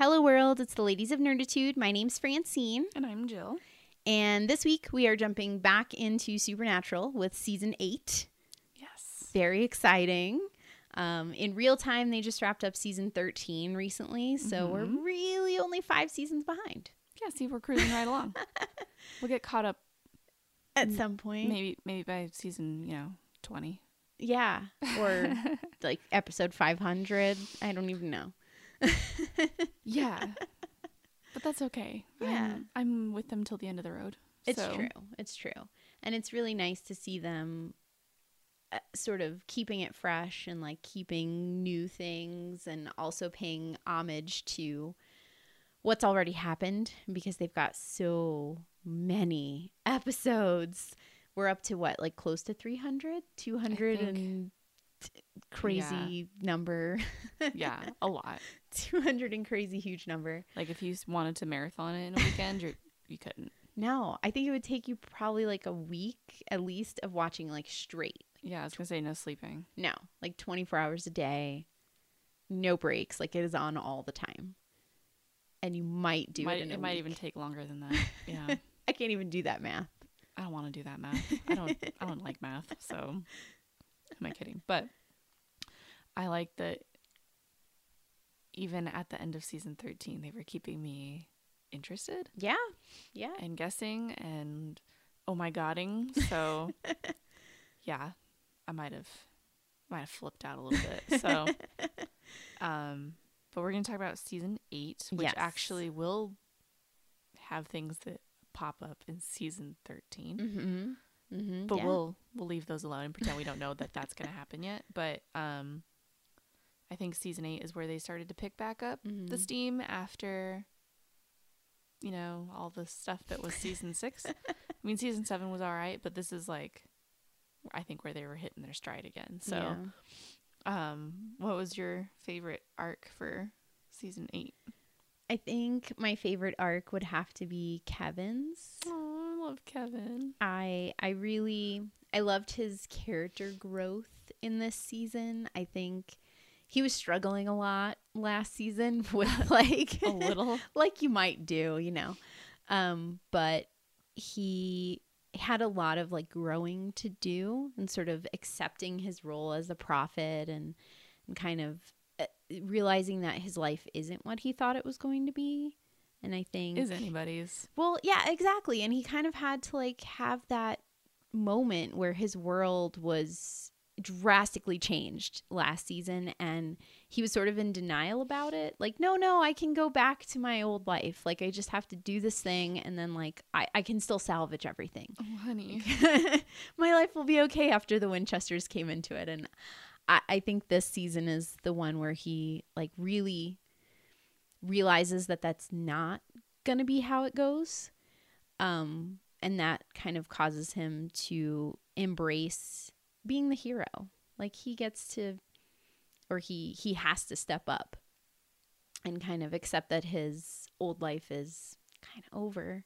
Hello, world. It's the Ladies of Nerditude. My name's Francine. And I'm Jill. And this week we are jumping back into Supernatural with season eight. Yes. Very exciting. Um, in real time, they just wrapped up season 13 recently. So we're Mhm. really only five seasons behind Yeah, see, we're cruising right along. We'll get caught up at Mm, some point. maybe maybe by season, you know, 20. Yeah. Or like episode 500. I don't even know. yeah. But that's okay. Yeah. I'm, I'm with them till the end of the road. It's So, true. It's true. And it's really nice to see them uh, sort of keeping it fresh and like keeping new things and also paying homage to what's already happened because they've got so many episodes. We're up to what, like close to 300? 200 and crazy number. Yeah, a lot. 200 and crazy huge number. Like if you wanted to marathon it in a weekend, you're, you couldn't. No, I think it would take you probably like a week at least of watching like straight. Yeah, I was going to say no sleeping. No, like 24 hours a day, no breaks. Like it is on all the time. And you might do might, it it might week. even take longer than that. Yeah. I can't even do that math. I don't want to do that math. I don't I don't like math, so am I kidding? But I like that even at the end of season 13 they were keeping me interested Yeah. Yeah. and guessing and oh my godding. So yeah, I might have might have flipped out a little bit. So um but we're going to talk about season 8 which Yes. actually will have things that pop up in season 13 Mm-hmm. Mm-hmm. but yeah. we'll we'll leave those alone and pretend we don't know that that's going to happen yet but um i think season 8 is where they started to pick back up the Mhm. steam after you know all the stuff that was season 6 i mean season 7 was all right but this is like i think where they were hitting their stride again so Yeah. um what was your favorite arc for season 8 I think my favorite arc would have to be Kevin's. oh i love kevin I I really I loved his character growth in this season. I think he was struggling a lot last season with like a little like you might do, you know. Um but he had a lot of like growing to do and sort of accepting his role as a prophet and and kind of uh, realizing that his life isn't what he thought it was going to be. And I think is anybody's well, yeah, exactly. And he kind of had to like have that moment where his world was drastically changed last season and he was sort of in denial about it. Like, no, no, I can go back to my old life. Like I just have to do this thing and then like I, I can still salvage everything. oh honey my life will be okay after the Winchesters came into it. And I, I think this season is the one where he like really realizes that that's not gonna be how it goes. Um, and that kind of causes him to embrace being the hero. Like he gets to or he he has to step up and kind of accept that his old life is kind of over.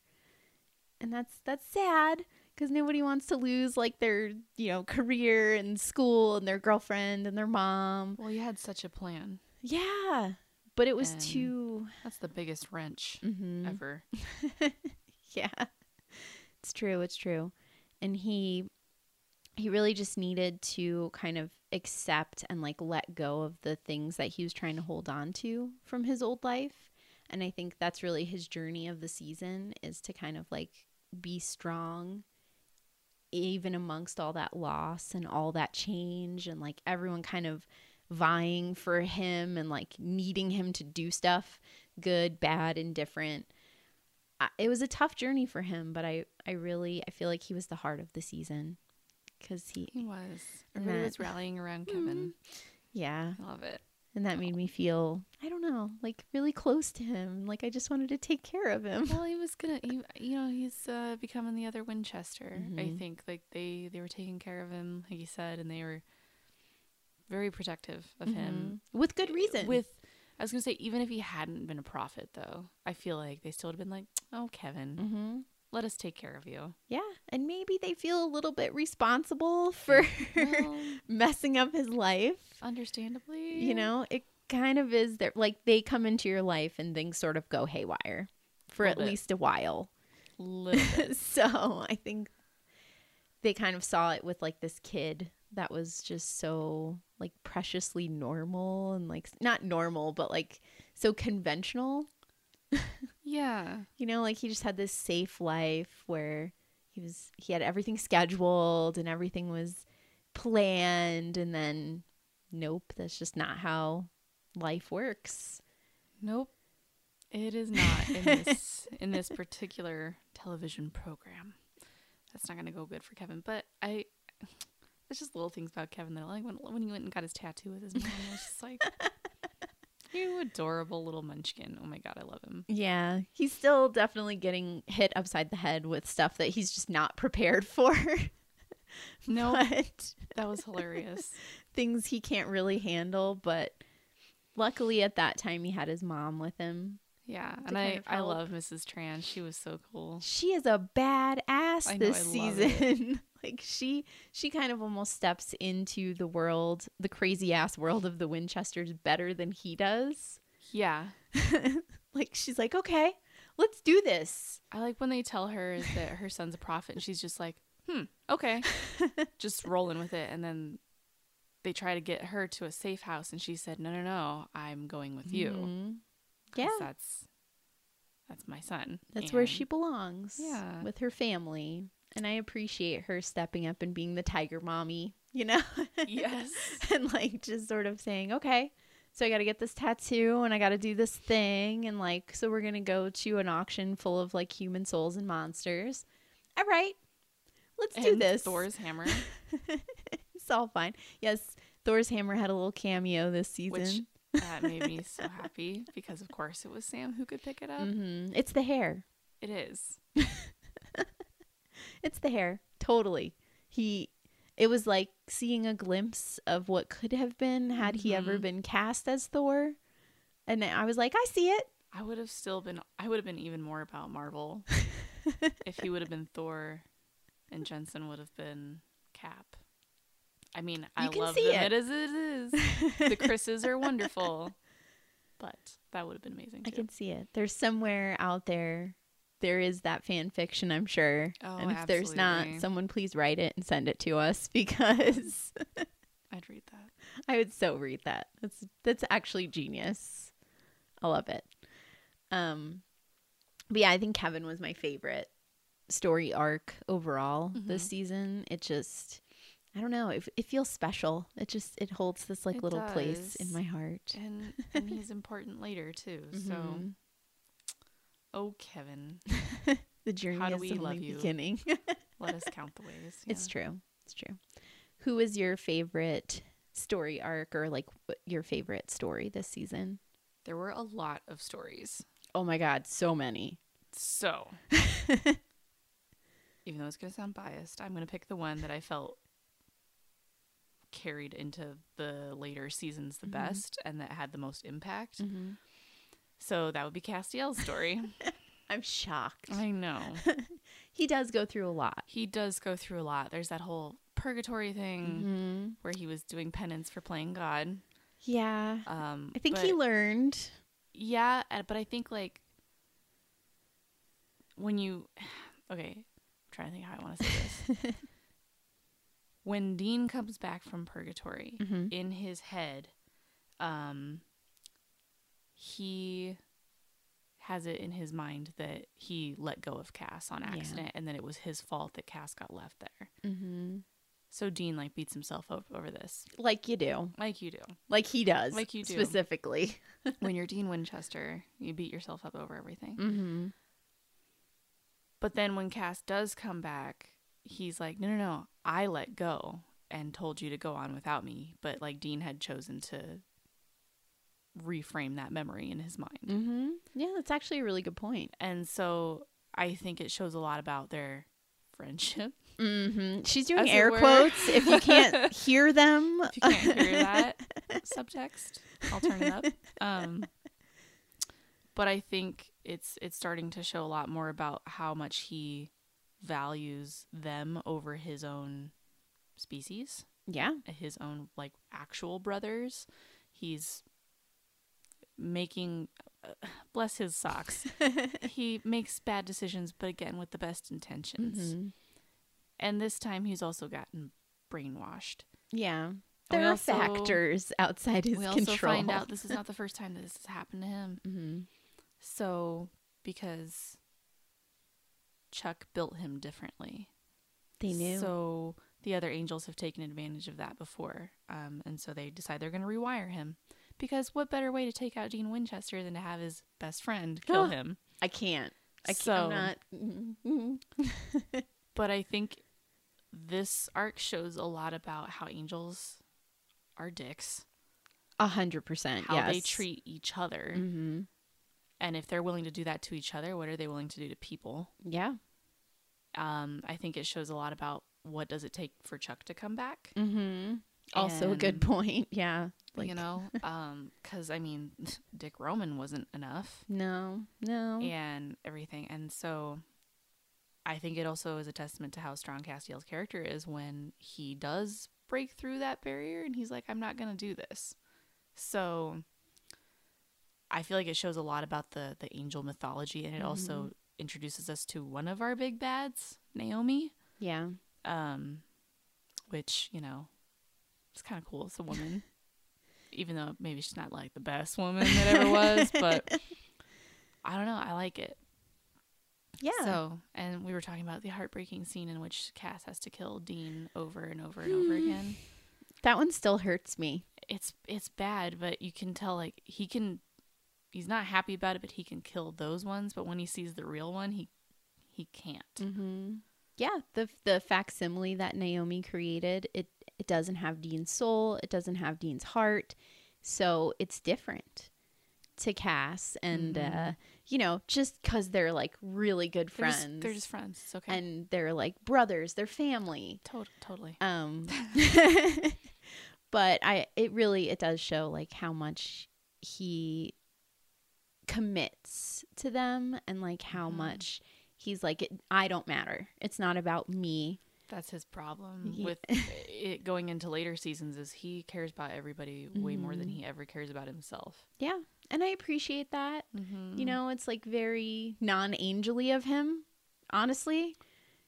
And that's that's sad because nobody wants to lose like their you know career and school and their girlfriend and their mom well you had such a plan yeah but it was And- too That's the biggest wrench Mhm. ever. yeah it's true it's true. And he he really just needed to kind of accept and like let go of the things that he was trying to hold on to from his old life. And i think that's really his journey of the season is to kind of like be strong even amongst all that loss and all that change and like everyone kind of vying for him and like needing him to do stuff good bad and I- it was a tough journey for him but i i really i feel like he was the heart of the season because he He was. Everybody that- was rallying around Kevin. yeah I love it. and that made me feel i don't know like really close to him like i just wanted to take care of him Well, he was gonna, he, you know, he's uh, becoming the other Winchester. I Mhm. think like they they were taking care of him, like he said, and they were very protective of him Mhm. with good reason With, I was gonna say, even if he hadn't been a prophet, though, I feel like they still would have been like, "Oh, Kevin, mm-hmm. let us take care of you." yeah and maybe they feel a little bit responsible for Well, messing up his life understandably, you know it kind of is there like they come into your life and things sort of go haywire for at bit. least a while. Bit. so I think they kind of saw it with like this kid that was just so like preciously normal and like not normal but like so conventional. yeah. You know, like he just had this safe life where he was he had everything scheduled and everything was planned and then nope, that's just not how life works. Nope. It is not in this in this particular television program. That's not going to go good for Kevin. But I, there's just little things about Kevin that I like when when he went and got his tattoo with his mom. I was just like, you adorable little munchkin. Oh my god, I love him. Yeah, he's still definitely getting hit upside the head with stuff that he's just not prepared for. No, but that was hilarious. things he can't really handle. But luckily, at that time, he had his mom with him. Yeah, and I I love Mrs. Tran. She was so cool. She is a badass I this I love it. season. Like she, she kind of almost steps into the world, the crazy ass world of the Winchesters better than he does. Yeah, like she's like, okay, let's do this. I like when they tell her that her son's a prophet, and she's just like, hmm, okay, just rolling with it. And then they try to get her to a safe house, and she said, no, no, no, I'm going with you. Mhm. 'cause Yeah. that's that's my son. That's where she belongs. Yeah. With her family. And I appreciate her stepping up and being the tiger mommy, you know? Yes. and like just sort of saying, okay, so I got to get this tattoo and I got to do this thing. And like, so we're going to go to an auction full of like human souls and monsters. All right, let's do this. Thor's hammer, it's all fine. Yes, Thor's hammer had a little cameo this season. which that made me so happy because, of course, it was Sam who could pick it up. hmm It's the hair. It is. It's the hair. Totally. He it was like seeing a glimpse of what could have been had he ever Mhm. been cast as Thor. And I was like, I see it. I would have still been. I would have been even more about Marvel if he would have been Thor, and Jensen would have been Cap. I mean, I love see them it. as it is. the Chris's are wonderful, but that would have been amazing I can see it. There's somewhere out there there is that fan fiction, I'm sure. Oh, and if there's not, someone please write it and send it to us because I'd read that. I would so read that. That's that's actually genius. I love it. Um but yeah, I think Kevin was my favorite story arc overall this Mhm. season. It just I don't know, it, it feels special. It just it holds this like It little place in my heart. And and he's important later too. So, Mhm. Oh Kevin, the journey how do is we only love you? beginning. let us count the ways. It's true. It's true. Who is your favorite story arc or like your favorite story this season? There were a lot of stories. Oh my god, so many. So, even though it's going to sound biased, I'm going to pick the one that I felt carried into the later seasons the Mhm. best and that had the most impact. Mm-hmm. So that would be Castiel's story. I'm shocked. I know. He does go through a lot. He does go through a lot. There's that whole purgatory thing Mm-hmm. where he was doing penance for playing God. Yeah. Um, I think he learned. Yeah, uh, but I think like when you okay, I'm trying to think how I want to say this. when Dean comes back from purgatory, Mhm. in his head, um he has it in his mind that he let go of Cass on Yeah. accident and that it was his fault that Cass got left there. Mm-hmm. So Dean like beats himself up over this. Like you do. Like you do. Like he does. Like you do. Specifically. when you're Dean Winchester, you beat yourself up over everything. Mm-hmm. But then when Cass does come back, he's like, no, no, no, I let go and told you to go on without me. But like Dean had chosen to reframe that memory in his mind. Mm-hmm. Yeah, that's actually a really good point. And so I think it shows a lot about their friendship. Mm-hmm. She's doing air quotes. If you can't hear them, If you can't hear that subtext, I'll turn it up. Um, but I think it's it's starting to show a lot more about how much he values them over his own species. yeah. his own like actual brothers. He's making uh, bless his socks. he makes bad decisions, but again with the best intentions. Mhm. And this time he's also gotten brainwashed. Yeah. There we are also- factors outside his control. we also find out this is not the first time that this has happened to him. hmm So because Chuck built him differently. They knew. So the other angels have taken advantage of that before. Um, and so they decide they're going to rewire him. Because what better way to take out Dean Winchester than to have his best friend kill him? I can't. I can't. So- I'm not. But I think this arc shows a lot about how angels are dicks, A hundred percent. how Yes. they treat each other. Mm-hmm. And if they're willing to do that to each other, what are they willing to do to people? Yeah. Um, I think it shows a lot about what does it take for Chuck to come back. Mm-hmm. Also a good point. Yeah. Like you know, because I mean, Dick Roman wasn't enough. no, no. and everything. And so I think it also is a testament to how strong Castiel's character is when he does break through that barrier and he's like, I'm not going to do this. So I feel like it shows a lot about the, the angel mythology and it also introduces us to one of our big bads, Naomi, Yeah. um, which, you know, it's kind of cool. It's a woman. Even though maybe she's not like the best woman that ever was, but I don't know. I like it. Yeah. So, and we were talking about the heartbreaking scene in which Cass has to kill Dean over and over and over again. that one still hurts me. It's it's bad, but you can tell like he can he's not happy about it, but he can kill those ones, but when he sees the real one, he he can't. Mm-hmm. Yeah. The the facsimile that Naomi created it it doesn't have Dean's soul. It doesn't have Dean's heart. So it's different to Cass and Mhm. uh you know just because they're like really good They're friends just, they're just friends. It's okay. and they're like brothers they're family Tot- totally. um but i it really it does show like how much he commits to them and like how Mhm. much he's like it, i don't matter it's not about me That's his problem with it going into later seasons is he cares about everybody way more than he ever cares about himself. yeah and i appreciate that Mm-hmm. you know it's like very non-angely of him honestly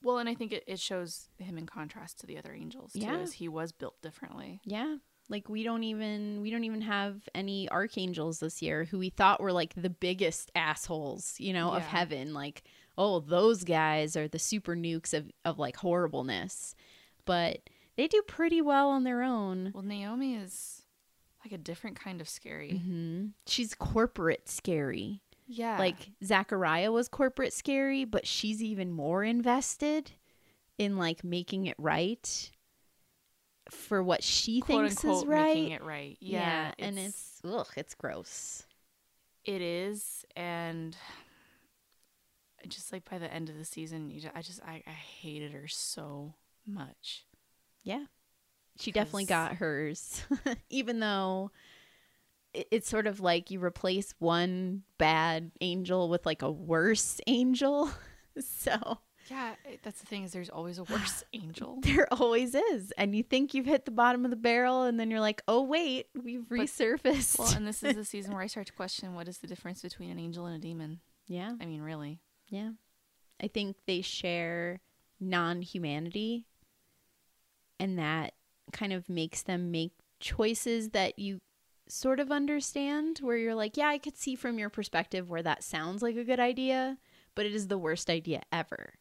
Well, and I think it, it shows him in contrast to the other angels too, Yeah. as he was built differently. Yeah. Like we don't even we don't even have any archangels this year who we thought were like the biggest assholes, you know, of heaven. Like, oh, those guys are the super nukes of, of like horribleness. But they do pretty well on their own. Well, Naomi is like a different kind of scary. hmm She's corporate scary. Yeah. Like Zachariah was corporate scary, but she's even more invested in like making it right for what she quote thinks unquote is right. making it right. Yeah. and it's ugh, it's gross. it is and just like by the end of the season, you just, I just I, I hated her so much. Yeah, she definitely got hers, even though it, it's sort of like you replace one bad angel with like a worse angel. so Yeah, that's the thing is there's always a worse angel. there always is, and you think you've hit the bottom of the barrel, and then you're like, oh wait, we've But- resurfaced. Well, and this is the season where I start to question what is the difference between an angel and a demon. yeah, I mean, really. Yeah. I think they share non-humanity, and that kind of makes them make choices that you sort of understand where you're like yeah i could see from your perspective where that sounds like a good idea but it is the worst idea ever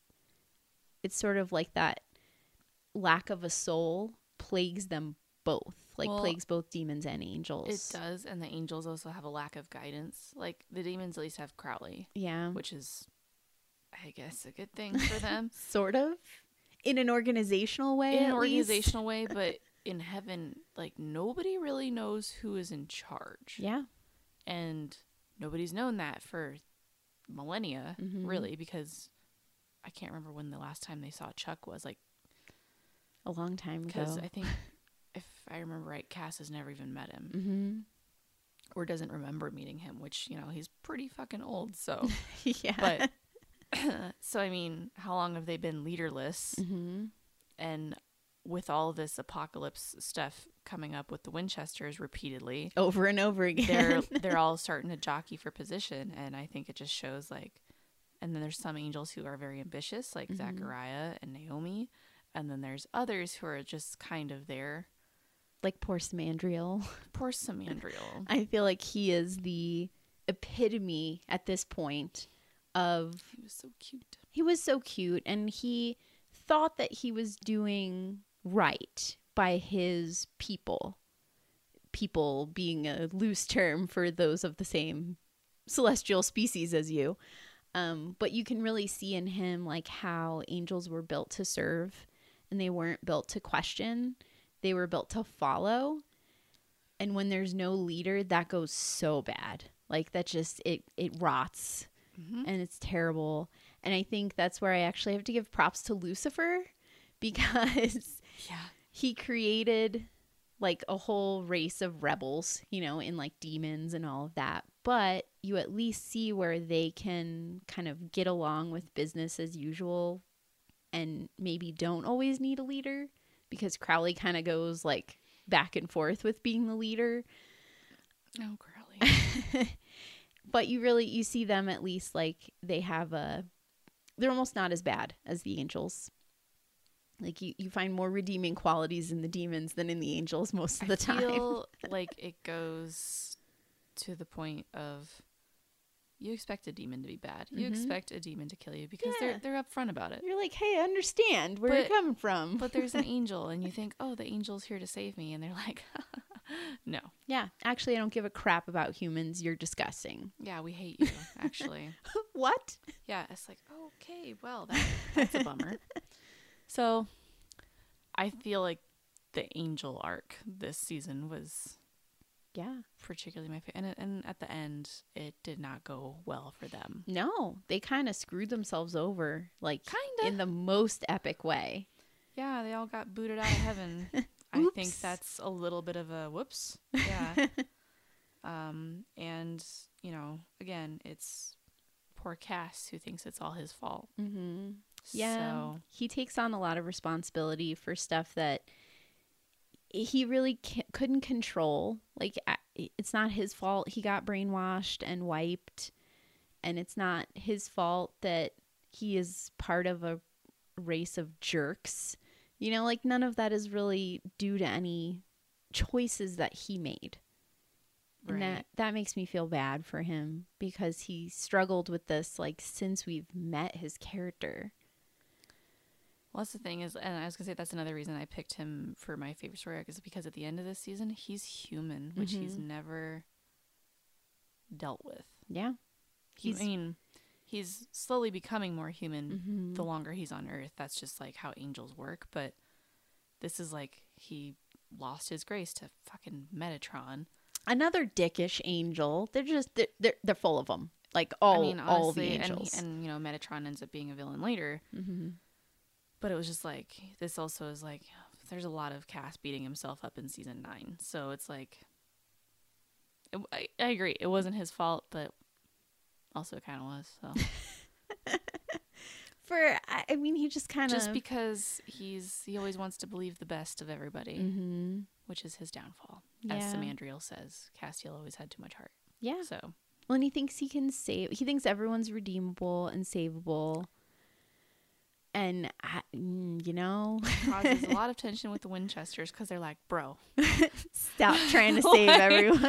it's sort of like that lack of a soul plagues them both like Well, plagues both demons and angels It does, and the angels also have a lack of guidance. Like the demons at least have Crowley, yeah which is, I guess, a good thing for them sort of in an organizational way in an organizational way. But in heaven, like nobody really knows who is in charge, yeah and nobody's known that for millennia, Mhm. really, because I can't remember when the last time they saw Chuck was. Like, a long time ago because I think. If I remember right, Cass has never even met him mm-hmm. or doesn't remember meeting him, which, you know, he's pretty fucking old. So, yeah But- so I mean, how long have they been leaderless? mm-hmm. And with all this apocalypse stuff coming up with the Winchesters repeatedly. over and over again. They're they're all starting to jockey for position, and I think it just shows like. And then there's some angels who are very ambitious, like Mhm. Zachariah and Naomi, and then there's others who are just kind of there. like poor Samandriel. Poor Samandriel. I feel like he is the epitome at this point of he was so cute. he was so cute and he thought that he was doing right by his people. People being a loose term for those of the same celestial species as you. Um, but you can really see in him like how angels were built to serve and they weren't built to question. They were built to follow. And when there's no leader, that goes so bad. Like that just it it rots Mm-hmm. and it's terrible. And I think that's where I actually have to give props to Lucifer because Yeah. he created like a whole race of rebels, you know, in like demons and all of that. But you at least see where they can kind of get along with business as usual and maybe don't always need a leader because Crowley kind of goes like back and forth with being the leader Oh, Crowley. but you really you see them at least like they have a they're almost not as bad as the angels like you, you find more redeeming qualities in the demons than in the angels most of the I time feel like it goes to the point of you expect a demon to be bad. You Mhm. expect a demon to kill you because Yeah. they're they're upfront about it. you're like hey I understand where But- you're coming from But there's an angel, and you think, oh, the angel's here to save me, and they're like, no, yeah actually i don't give a crap about humans you're disgusting yeah, we hate you. Actually, what yeah, it's like, okay, well, that, that's a bummer. So, I feel like the angel arc this season was yeah particularly my favorite, and, and at the end, it did not go well for them. no they kind of screwed themselves over like Kinda. in the most epic way Yeah, they all got booted out of heaven. I think that's a little bit of a whoops. Yeah. um, and you know, again, it's poor Cass who thinks it's all his fault. mm-hmm. Yeah. So He takes on a lot of responsibility for stuff that he really couldn't control. Like, it's not his fault he got brainwashed and wiped. And it's not his fault that he is part of a race of jerks. You know, like, none of that is really due to any choices that he made. And that, that makes me feel bad for him because he struggled with this, like, since we've met his character. Well, that's the thing is, and I was gonna say that's another reason I picked him for my favorite story arc is because at the end of this season, he's human, which he's Mhm. never dealt with. Yeah. He, He's- I mean, he's slowly becoming more human Mm-hmm. the longer he's on Earth. That's just like how angels work. But this is like he lost his grace to fucking Metatron. Another dickish angel. They're just they're they're, they're full of them. Like all I mean, all the honestly, and, angels. and you know, Metatron ends up being a villain later. mm-hmm. But it was just like this. Also is like there's a lot of Cass beating himself up in season nine. So it's like, it, I, I agree. It wasn't his fault, but also it kind of was. So For I mean, he just kind of just because he's he always wants to believe the best of everybody, hmm which is his downfall. Yeah. As Samandriel says, Castiel always had too much heart. Yeah. So Well, and he thinks he can save. He thinks everyone's redeemable and savable. And I, mm, you know, causes a lot of tension with the Winchesters because they're like, "Bro, stop trying to save Like- everyone.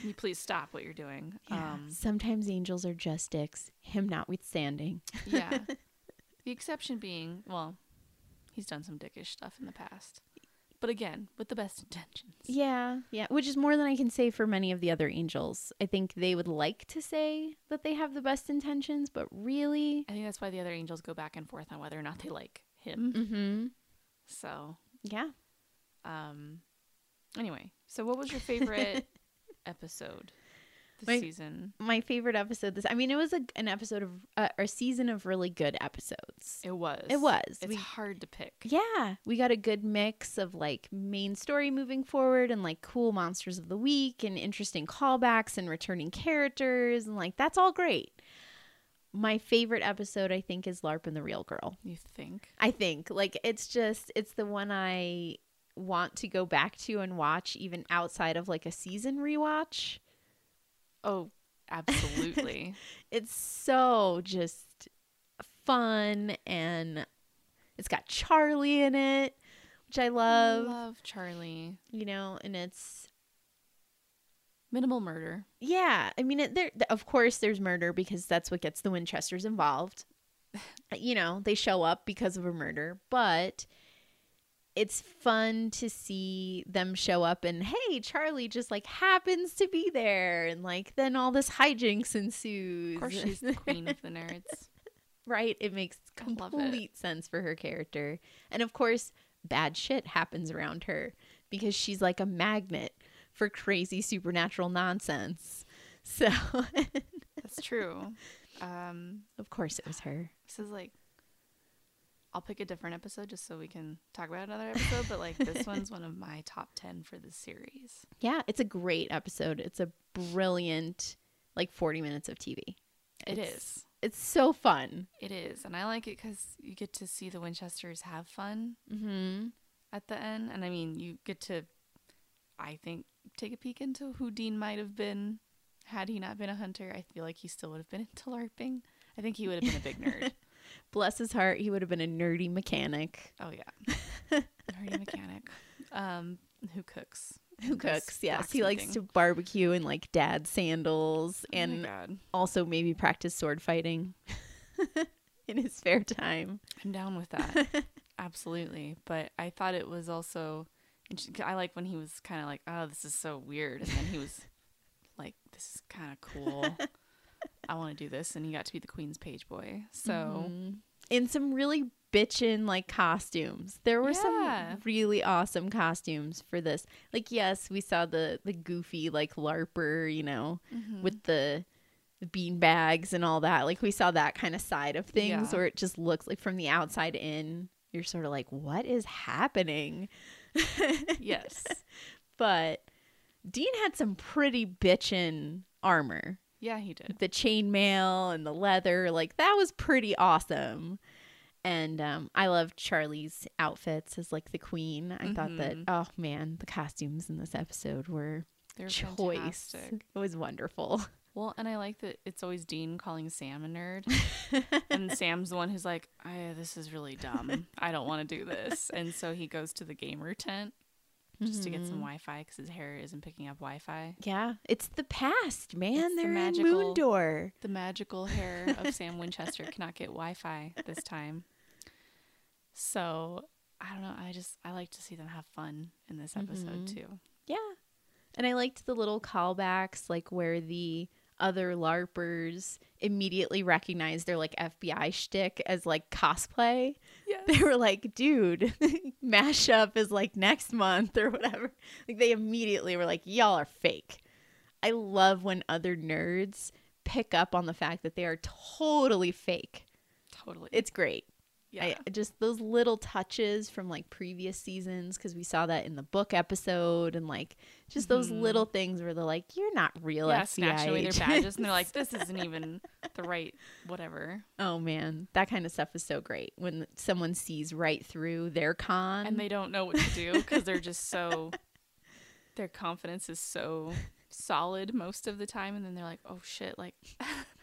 can you please stop what you're doing?" Yeah. Um, Sometimes angels are just dicks. Him notwithstanding. yeah. the exception being, well, he's done some dickish stuff in the past, but again, with the best intentions. Yeah, yeah, which is more than I can say for many of the other angels. I think they would like to say that they have the best intentions, but really, I think that's why the other angels go back and forth on whether or not they like him. mm-hmm. So, yeah. um, anyway, so what was your favorite episode this My- season? My favorite episode. This, I mean, it was a, an episode of uh, a season of really good episodes. It was. It was. It's We- hard to pick. Yeah, we got a good mix of like main story moving forward and like cool monsters of the week and interesting callbacks and returning characters and like that's all great. My favorite episode I think is LARP and the Real Girl. You think? I think like it's just it's the one I want to go back to and watch even outside of like a season rewatch. Oh, absolutely. It's so just fun and it's got Charlie in it, which I love, I Love Charlie. you know, and it's Minimal murder. yeah, I mean it there of course there's murder because that's what gets the Winchesters involved. you know, they show up because of a murder, but it's fun to see them show up and hey, Charlie just like happens to be there and like then all this hijinks ensues. Of course, she's the queen of the nerds. right? It makes love it. complete sense for her character. And of course, bad shit happens around her because she's like a magnet for crazy supernatural nonsense. So, That's true. Um, of course, it was her. this is like, I'll pick a different episode just so we can talk about another episode. But like, this one's one of my top ten for the series. Yeah, it's a great episode. It's a brilliant, like, 40 minutes of TV. It It's- It's so fun. It is, and I like it because you get to see the Winchesters have fun Mm-hmm. at the end, and I mean, you get to, I think, take a peek into who Dean might have been had he not been a hunter. I feel like he still would have been into LARPing. I think he would have been a big nerd. Bless his heart, he would have been a nerdy mechanic Oh yeah, nerdy mechanic. Um, who cooks? who cooks. Yes, he likes to barbecue in like dad sandals Oh and also maybe practice sword fighting in his spare time. I'm down with that. Absolutely, but I thought it was also. I like when he was kind of like, "Oh, this is so weird," and then he was like, "This is kind of cool. I want to do this," and he got to be the queen's page boy. So Mhm. in some really bitchin' like costumes. There were Yeah. some really awesome costumes for this. Like yes, we saw the the goofy like larper, you know, mhm. with the the bean bags and all that. Like we saw that kind of side of things Yeah. where it just looks like from the outside in, you're sort of like, what is happening? yes, But Dean had some pretty bitchin' armor. Yeah, he did. the chainmail and the leather like that was pretty awesome and um, i love charlie's outfits as like the queen i thought that Mhm. oh man the costumes in this episode were They're choice fantastic. it was wonderful Well, and I like that it's always Dean calling Sam a nerd, and Sam's the one who's like, "This is really dumb. I don't want to do this." And so he goes to the gamer tent just to get some Mhm. Wi-Fi because his hair isn't picking up Wi-Fi. yeah it's the past man It's the they're in magical- Moondoor The magical hair of Sam Winchester cannot get Wi-Fi this time. So I don't know. I just I like to see them have fun in this episode Mhm. too. yeah and i liked the little callbacks like where the other larpers immediately recognize their like fbi shtick as like cosplay. They were like, dude, mashup is like next month or whatever. Like they immediately were like, y'all are fake. I love when other nerds pick up on the fact that they are totally fake. Totally. It's great. Yeah. I just those little touches from like previous seasons because we saw that in the book episode and like just those Mhm. little things where they're like, you're not real yeah, snatching away their badges, and they're like, "This isn't even the right whatever." oh man, that kind of stuff is so great when someone sees right through their con and they don't know what to do because they're just so their confidence is so solid most of the time and then they're like oh shit like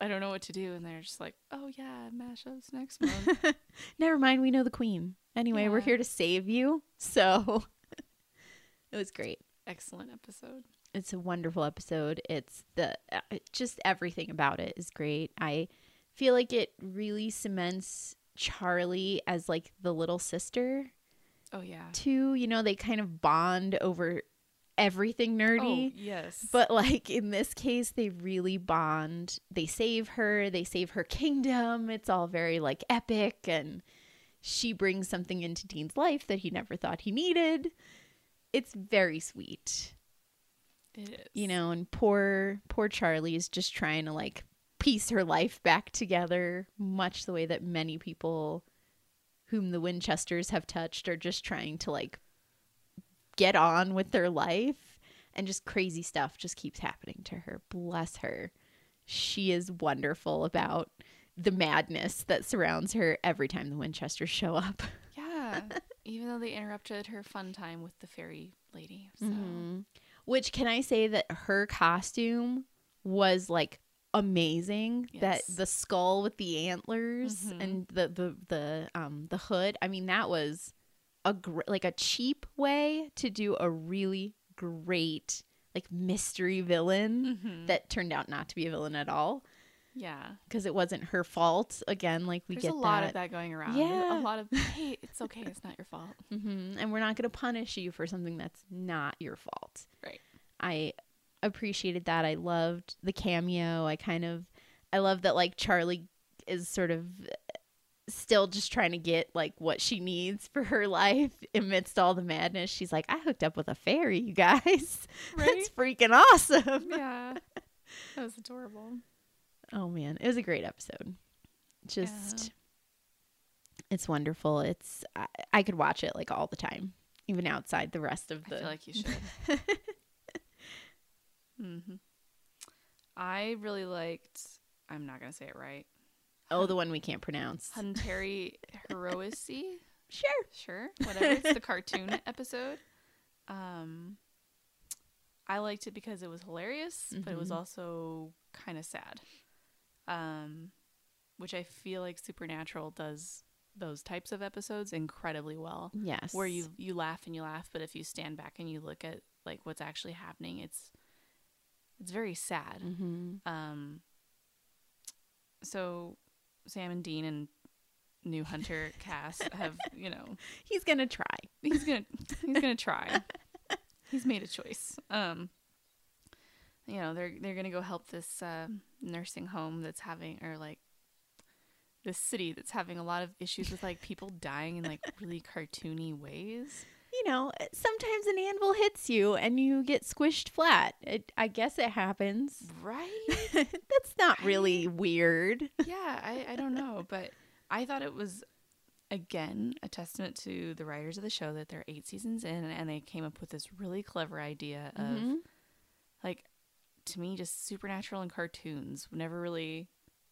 i don't know what to do and they're just like oh yeah mashups next month Never mind, we know the queen. Anyway, we're here to save you. So it was great. excellent episode It's a wonderful episode. It's the uh, just everything about it is great. I feel like it really cements Charlie as like the little sister oh yeah too. You know, they kind of bond over everything nerdy. oh yes But like in this case, they really bond. They save her, they save her kingdom. It's all very like epic and she brings something into Dean's life that he never thought he needed. It's very sweet. it is You know, and poor poor Charlie is just trying to like piece her life back together, much the way that many people whom the Winchesters have touched are just trying to like get on with their life and just crazy stuff just keeps happening to her. Bless her. She is wonderful about the madness that surrounds her every time the Winchesters show up. yeah even though they interrupted her fun time with the fairy lady. So Mhm. Which can I say that her costume was like amazing. That the skull with the antlers Mhm. and the the the um the hood. I mean, that was a gr- like a cheap way to do a really great like mystery villain Mhm. that turned out not to be a villain at all yeah. because it wasn't her fault. Again, like we There's get a lot that. of that going around. Yeah. A lot of hey, it's okay, it's not your fault. hmm And we're not going to punish you for something that's not your fault. Right. I appreciated that. I loved the cameo. I kind of, I love that like Charlie is sort of still just trying to get like what she needs for her life amidst all the madness. She's like, I hooked up with a fairy, you guys. That's freaking awesome. yeah. That was adorable. Oh man, it was a great episode. Just, it's wonderful. It's I, I could watch it like all the time, even outside the rest of I the. feel like you should. hmm I really liked. I'm not gonna say it right. Oh, the one we can't pronounce. Hunteri Heroici. Sure. Sure, whatever. It's the cartoon episode. Um, I liked it because it was hilarious, but it was Mhm. also kind of sad. Um, which I feel like Supernatural does those types of episodes incredibly well. Yes. Where you you laugh and you laugh, but if you stand back and you look at like what's actually happening, it's it's very sad. hmm Um, so Sam and Dean and new Hunter Cass have you know He's gonna try. he's gonna he's gonna try. he's made a choice. Um, you know they're they're gonna go help this uh, nursing home that's having or like this city that's having a lot of issues with like people dying in like really cartoony ways. You know, sometimes an anvil hits you and you get squished flat. It, I guess it happens. Right? That's not really weird. yeah, I I don't know, but I thought it was again a testament to the writers of the show that they're eight seasons in and they came up with this really clever idea of Mhm. like to me just supernatural and cartoons never really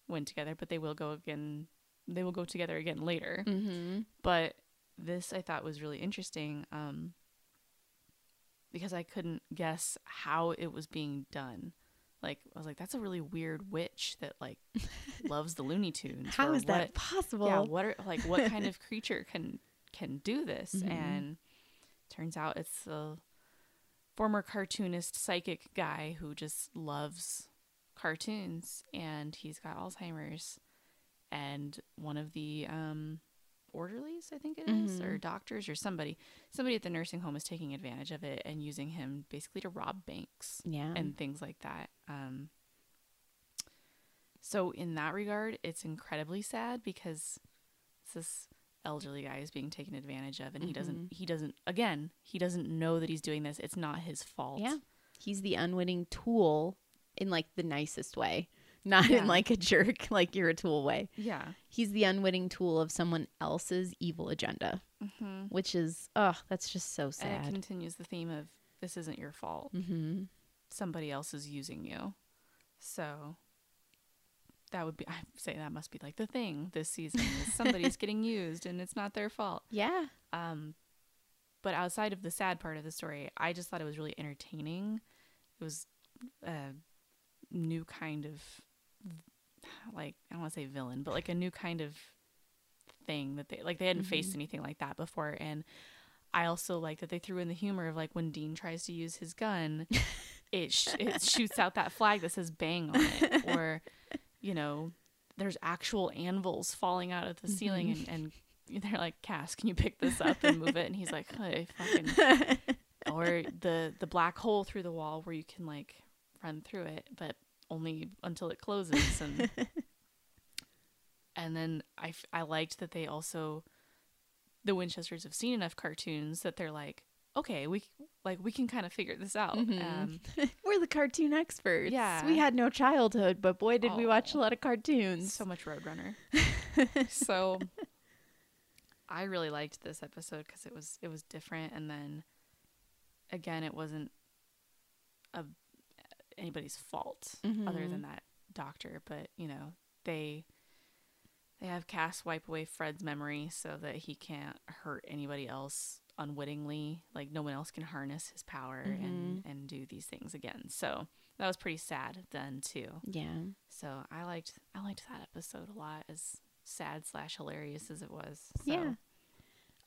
went together but they will go again they will go together again later Mhm. but this i thought was really interesting um because i couldn't guess how it was being done like i was like that's a really weird witch that like loves the looney tunes How is that possible? yeah what are like what kind of creature can can do this Mhm. and turns out it's a former cartoonist psychic guy who just loves cartoons and he's got alzheimer's and one of the um orderlies i think it is, or Mhm. doctors or somebody somebody at the nursing home is taking advantage of it and using him basically to rob banks yeah. and things like that. Um, so in that regard, it's incredibly sad because it's this elderly guy is being taken advantage of, and he doesn't. He doesn't. Again, he doesn't know that he's doing this. It's not his fault. yeah. He's the unwitting tool in like the nicest way, not Yeah. in like a jerk, like you're a tool way. Yeah. He's the unwitting tool of someone else's evil agenda, Mm-hmm. which is, oh, that's just so sad. And it continues the theme of this isn't your fault. mm-hmm. Somebody else is using you. So that would be. I say that must be like the thing this season. Is somebody's getting used, and it's not their fault. Yeah. Um, but outside of the sad part of the story, I just thought it was really entertaining. It was a new kind of like I don't want to say villain, but like a new kind of thing that they like they hadn't faced Mhm. anything like that before and I also like that they threw in the humor of like when Dean tries to use his gun, it sh- it shoots out that flag that says "bang" on it, or you know, there's actual anvils falling out of the ceiling, and, and they're like, "Cass, can you pick this up and move it?" And he's like, "Hey, fucking," or the the black hole through the wall where you can like run through it, but only until it closes, and and then I f- I liked that they also the Winchesters have seen enough cartoons that they're like, okay, we like we can kind of figure this out. Mhm. Um, We're the cartoon experts. Yeah. We had no childhood, but boy, did we watch a lot of cartoons. so much Roadrunner. so I really liked this episode because it was it was different, and then again, it wasn't a anybody's fault other Mhm. than that doctor, but you know they they have Cass wipe away Fred's memory so that he can't hurt anybody else unwittingly. Like no one else can harness his power and and do these things again. So that was pretty sad then too. Yeah. So I liked I liked that episode a lot, as sad slash hilarious as it was. So, Yeah.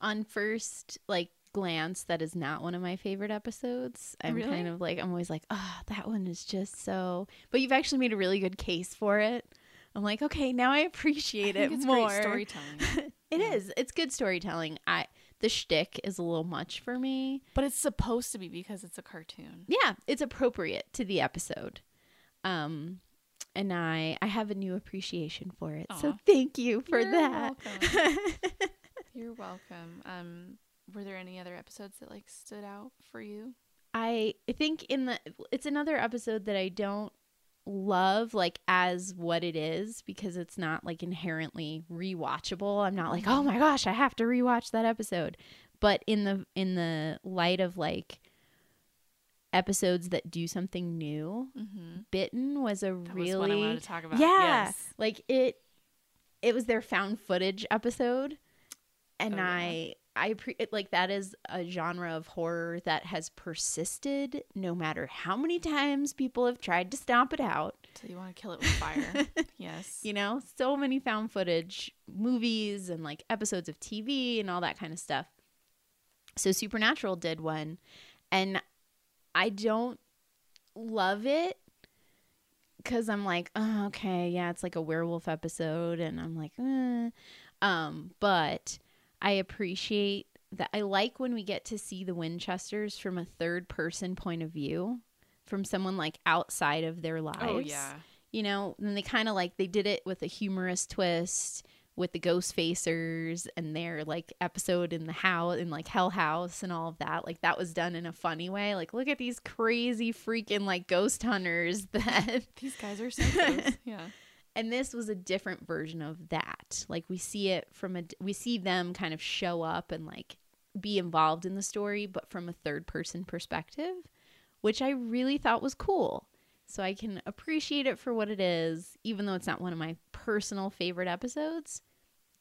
On first like glance, that is not one of my favorite episodes. I'm Really? kind of like I'm always like, oh, that one is just so. But you've actually made a really good case for it. I'm like, okay, now I appreciate I it it's more. storytelling. It Yeah. is. It's good storytelling. I the shtick is a little much for me. but it's supposed to be because it's a cartoon. Yeah, it's appropriate to the episode. Um, and I I have a new appreciation for it. So thank you for You're that. welcome. You're welcome. Um, were there any other episodes that like stood out for you? I think in the it's another episode that I don't love like as what it is because it's not like inherently rewatchable. I'm not like, "Oh my gosh, I have to rewatch that episode." But in the in the light of like episodes that do something new, Mm-hmm. Bitten was a That really was what I to talk about. Yeah. Yes. like it it was their found footage episode and Oh, yeah. i i pre- it, like that is a genre of horror that has persisted no matter how many times people have tried to stomp it out So you want to kill it with fire? yes. you know so many found footage movies and like episodes of tv and all that kind of stuff so supernatural did one and i don't love it because i'm like oh, okay yeah it's like a werewolf episode and i'm like eh. um but i appreciate that i like when we get to see the winchesters from a third person point of view from someone like outside of their lives Oh yeah. you know and they kind of like they did it with a humorous twist with the ghost facers and their like episode in the house in like hell house and all of that like that was done in a funny way like look at these crazy freaking like ghost hunters that These guys are psychos. yeah. And this was a different version of that. Like we see it from a we see them kind of show up and like be involved in the story but from a third person perspective which i really thought was cool. So i can appreciate it for what it is even though it's not one of my personal favorite episodes.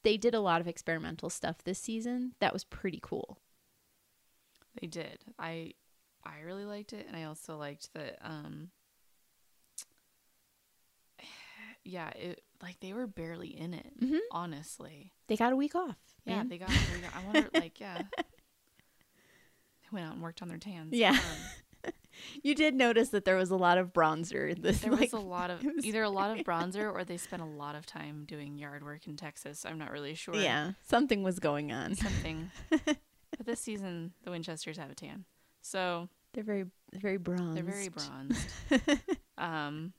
They did a lot of experimental stuff this season that was pretty cool. They did. I I really liked it and I also liked that um yeah, it like they were barely in it, Mhm. honestly. they got a week off Yeah, man. they got, they got I wonder like yeah. They went out and worked on their tans. Yeah. Um, you did notice that there was a lot of bronzer this there like, was a lot of either a lot of bronzer or they spent a lot of time doing yard work in Texas. I'm not really sure. yeah something was going on Something. but this season the Winchesters have a tan. So they're very very bronzed They're very bronzed. um,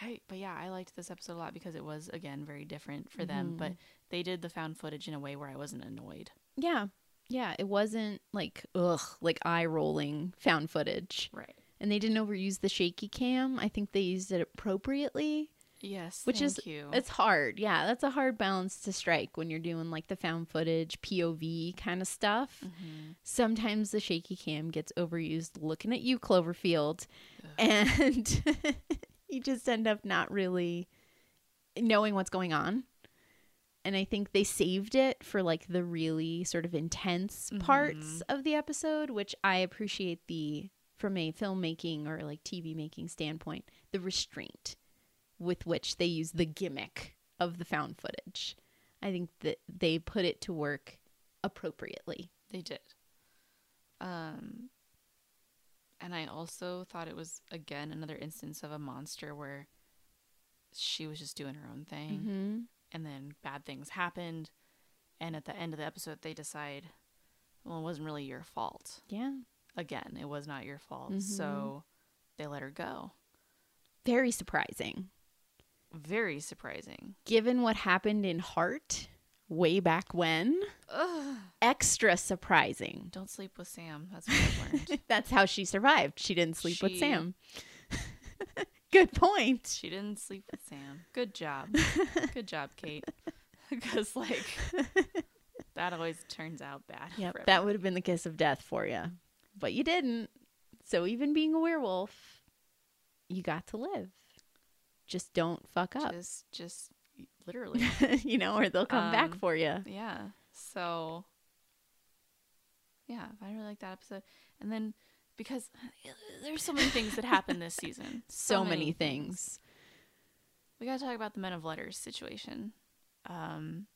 I but yeah, I liked this episode a lot because it was again very different for them. But they did the found footage in a way where I wasn't annoyed. Yeah. Yeah. It wasn't like, ugh, like eye rolling found footage. Right. And they didn't overuse the shaky cam. I think they used it appropriately, Yes. which is, you. it's hard. Yeah. That's a hard balance to strike when you're doing like the found footage, POV kind of stuff. Mhm. Sometimes the shaky cam gets overused looking at you, Cloverfield, Ugh. and you just end up not really knowing what's going on. And I think they saved it for like the really sort of intense parts of the episode, which I appreciate the from a filmmaking or like TV making standpoint, the restraint with which they use the gimmick of the found footage. I think that they put it to work appropriately. They did. Um, and I also thought it was again another instance of a monster where she was just doing her own thing, Mm-hmm. and then bad things happened, and at the end of the episode they decide, well, it wasn't really your fault. Yeah. Again, it was not your fault, Mhm. so they let her go. Very surprising. Very surprising. Given what happened in Heart way back when, Ugh. extra surprising. Don't sleep with Sam. That's what I've learned. That's how she survived. She didn't sleep with Sam. Good point. she didn't sleep with Sam. Good job. Good job, Kate. Because like that always turns out bad. Yep, that would have been the kiss of death for you. But you didn't. So even being a werewolf, you got to live. Just don't fuck up. Just, just literally. you know, or they'll come back Um, for you. yeah. So yeah, I really like that episode. And then because there's so many things that happen this season. So, many, things. We got to talk about the Men of Letters situation. Um,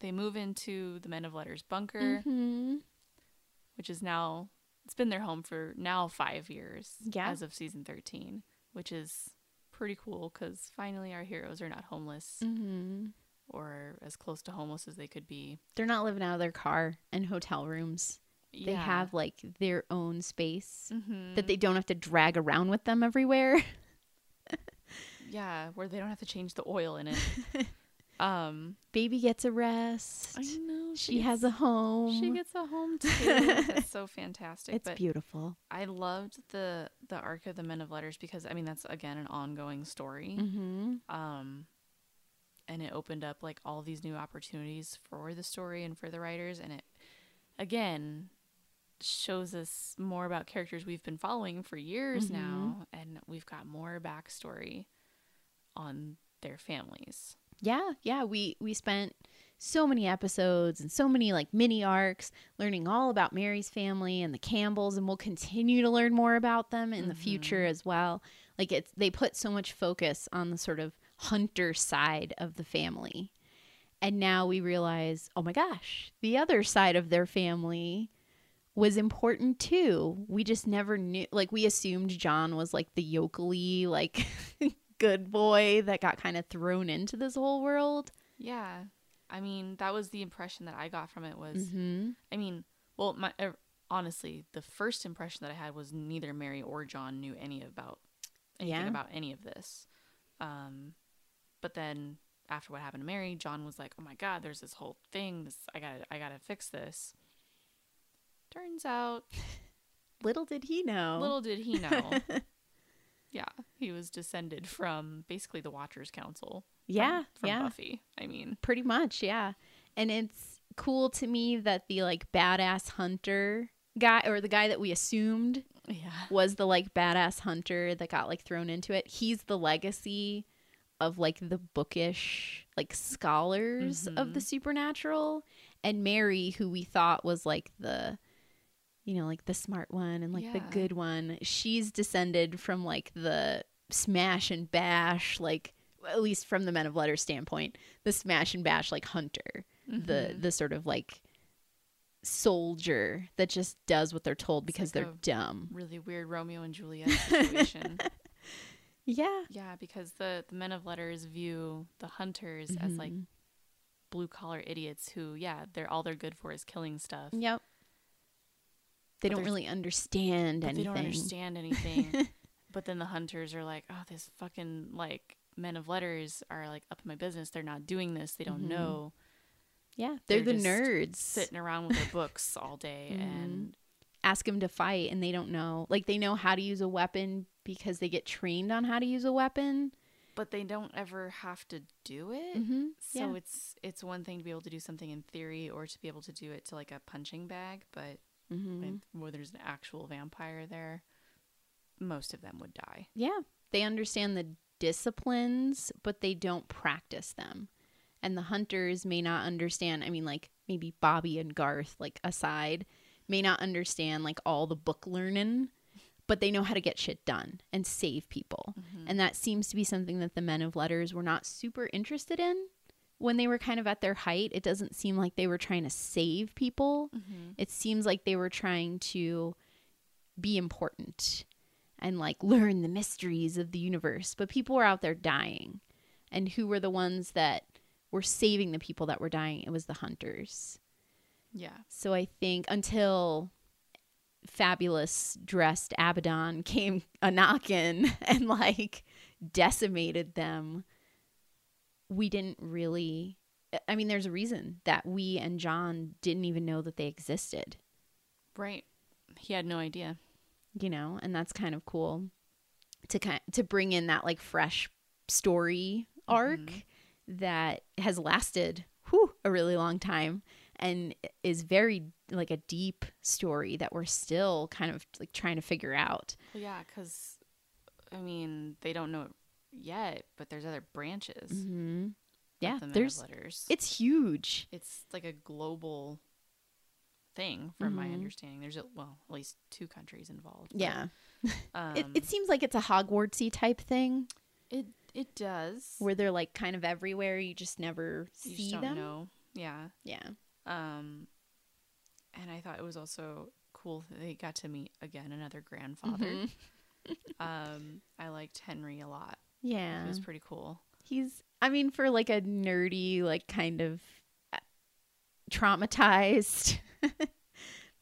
they move into the Men of Letters bunker, hmm which is now it's been their home for now five years. Yeah. as of season thirteen, which is pretty cool because finally our heroes are not homeless hmm or as close to homeless as they could be. They're not living out of their car and hotel rooms. They have like their own space hmm that they don't have to drag around with them everywhere. yeah, where they don't have to change the oil in it. um, Baby gets a rest. I She has a home. She gets a home too. That's so fantastic. it's but beautiful. I loved the the arc of the Men of Letters because I mean that's again an ongoing story. hmm Um and it opened up like all these new opportunities for the story and for the writers and it again shows us more about characters we've been following for years Mhm. now and we've got more backstory on their families. Yeah, yeah. We we spent so many episodes and so many like mini arcs learning all about Mary's family and the Campbells, and we'll continue to learn more about them in the future mm-hmm. as well. Like it's they put so much focus on the sort of hunter side of the family. And now we realize, oh my gosh, the other side of their family was important too. We just never knew like we assumed John was like the yokely, like good boy that got kind of thrown into this whole world. Yeah. I mean, that was the impression that I got from it was Mm-hmm. I mean, well, my er, honestly, the first impression that I had was neither Mary or John knew any about anything Yeah. about any of this. Um, but then after what happened to Mary, John was like, "Oh my God, there's this whole thing. This I got, I got to fix this." Turns out, Little did he know. little did he know. yeah, he was descended from basically the Watchers Council. From- yeah, from yeah. Buffy. I mean, Pretty much, yeah. And it's cool to me that the like badass hunter guy or the guy that we assumed yeah, was the like badass hunter that got like thrown into it. He's the legacy of like the bookish like scholars of mm-hmm. the supernatural and Mary who we thought was like the you know like the smart one and like the good one. She's descended from like the smash and bash like at least from the men of letters standpoint, the smash and bash like hunter. The Mhm. the sort of like soldier that just does what they're told because like they're dumb. really weird Romeo and Juliet situation. Yeah. Yeah, because the, the men of letters view the hunters as like Mhm. blue collar idiots who, yeah, they're all they're good for is killing stuff. Yep. They But don't really understand anything. they don't understand anything. but then the hunters are like, oh, this fucking like men of letters are like up in my business. They're not doing this. They don't Mhm. know. Yeah, they're, They're the nerds. Sitting around with their books all day Mhm. and Ask them to fight, and they don't know. Like they know how to use a weapon because they get trained on how to use a weapon. but they don't ever have to do it. Mm-hmm. So yeah. it's it's one thing to be able to do something in theory or to be able to do it to like a punching bag, but hmm when, where there's an actual vampire there, most of them would die. Yeah, they understand the disciplines, but they don't practice them. And the hunters may not understand. I mean, like maybe Bobby and Garth, like aside, may not understand like all the book learning, but they know how to get shit done and save people. And that seems to be something that the men of letters were not super interested in when they were kind of at their height. It doesn't seem like they were trying to save people. Mm-hmm. It seems like they were trying to be important and like learn the mysteries of the universe. But people were out there dying. And who were the ones that were saving the people that were dying? It was the hunters. Yeah. So I think until fabulous dressed Abaddon came a knockin' and like decimated them, we didn't really. I mean, there's a reason that we and John didn't even know that they existed, Right. He had no idea. You know, and that's kind of cool to kind to bring in that like fresh story arc Mhm. that has lasted whew, a really long time and is very like a deep story that we're still kind of like trying to figure out. Well, yeah, because I mean, they don't know it yet, but there's other branches. Mm-hmm. Yeah, the there's letters. it's huge. it's like a global thing, from my Mhm. understanding. There's a, well, at least two countries involved. but, Yeah, um, it it seems like it's a Hogwartsy type thing it it does. where they're like kind of everywhere. You just never you see just them. know. Yeah. Yeah. Um, and I thought it was also cool that they got to meet again another grandfather. Mhm. Um, I liked Henry a lot. Yeah. He was pretty cool. He's, I mean, for like a nerdy, like kind of traumatized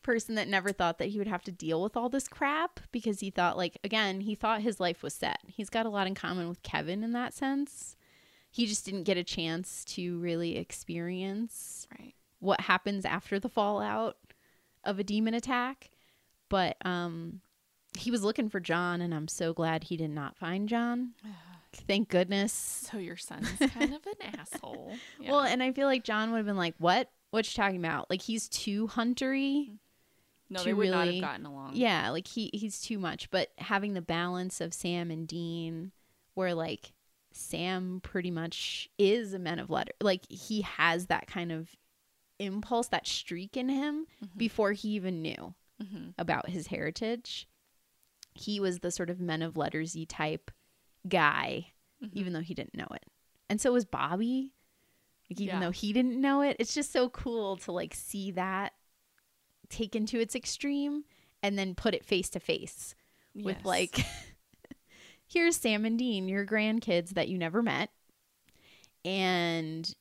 person that never thought that he would have to deal with all this crap because he thought, like, again, he thought his life was set. He's got a lot in common with Kevin in that sense. He just didn't get a chance to really experience Right. what happens after the fallout of a demon attack. But um he was looking for John and I'm so glad he did not find John. Thank goodness. So your son's kind of an asshole. Yeah. Well, and I feel like John would have been like, "What? What you talking about? Like he's too huntery." no, to they would not really- have gotten along. Yeah, like he he's too much. But having the balance of Sam and Dean, where like Sam pretty much is a man of letter, like he has that kind of impulse, that streak in him Mhm. before he even knew Mhm. about his heritage. He was the sort of men of lettersy type guy, Mhm. even though he didn't know it. And so was Bobby. Like even Yeah. though he didn't know it, it's just so cool to like see that taken to its extreme and then put it face to face with Yes. like here's Sam and Dean, your grandkids that you never met. And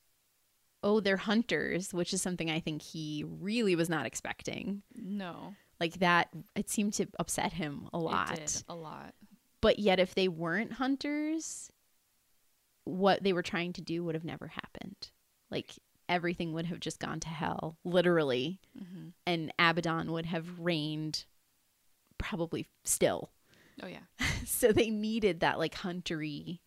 oh, they're hunters, which is something I think he really was not expecting. no, Like that it seemed to upset him a lot a lot. but yet if they weren't hunters what they were trying to do would have never happened like everything would have just gone to hell literally. Hmm and abaddon would have reigned probably still. Oh yeah. so they needed that like huntery